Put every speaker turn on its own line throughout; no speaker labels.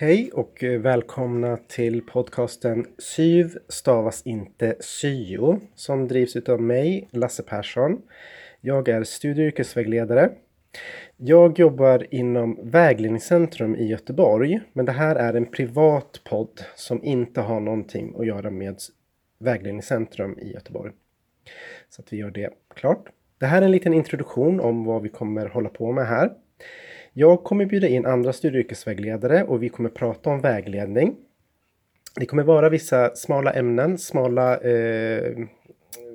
Hej och eh, välkomna till podcasten SYV stavas inte syo som drivs utav mig, Lasse Persson. Jag är studie och yrkesvägledare. Jag jobbar inom Vägledningscentrum i Göteborg, men det här är en privat podd som inte har någonting att göra med Vägledningscentrum i Göteborg. Så att vi gör det klart. Det här är en liten introduktion om vad vi kommer hålla på med här. Jag kommer bjuda in andra studie och yrkesvägledare och vi kommer prata om vägledning. Det kommer vara vissa smala ämnen, smala, eh,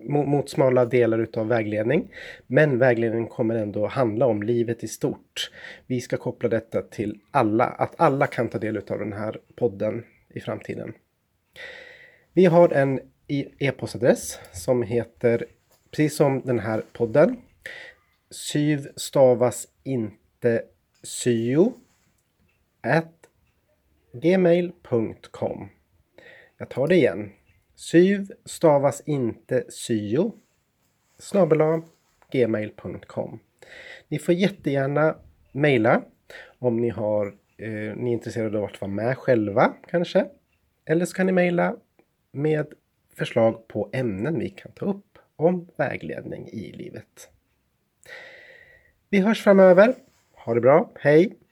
mot smala delar utav vägledning. Men vägledningen kommer ändå handla om livet i stort. Vi ska koppla detta till alla, att alla kan ta del av den här podden i framtiden. Vi har en e-postadress som heter, precis som den här podden, syv stavas inte syo gmail.com Jag tar det igen. Syv stavas inte syo snabel gmail.com Ni får jättegärna mejla om ni, har, eh, ni är intresserade av att vara med själva kanske. Eller så kan ni mejla med förslag på ämnen vi kan ta upp om vägledning i livet. Vi hörs framöver. Ha det bra. Hej!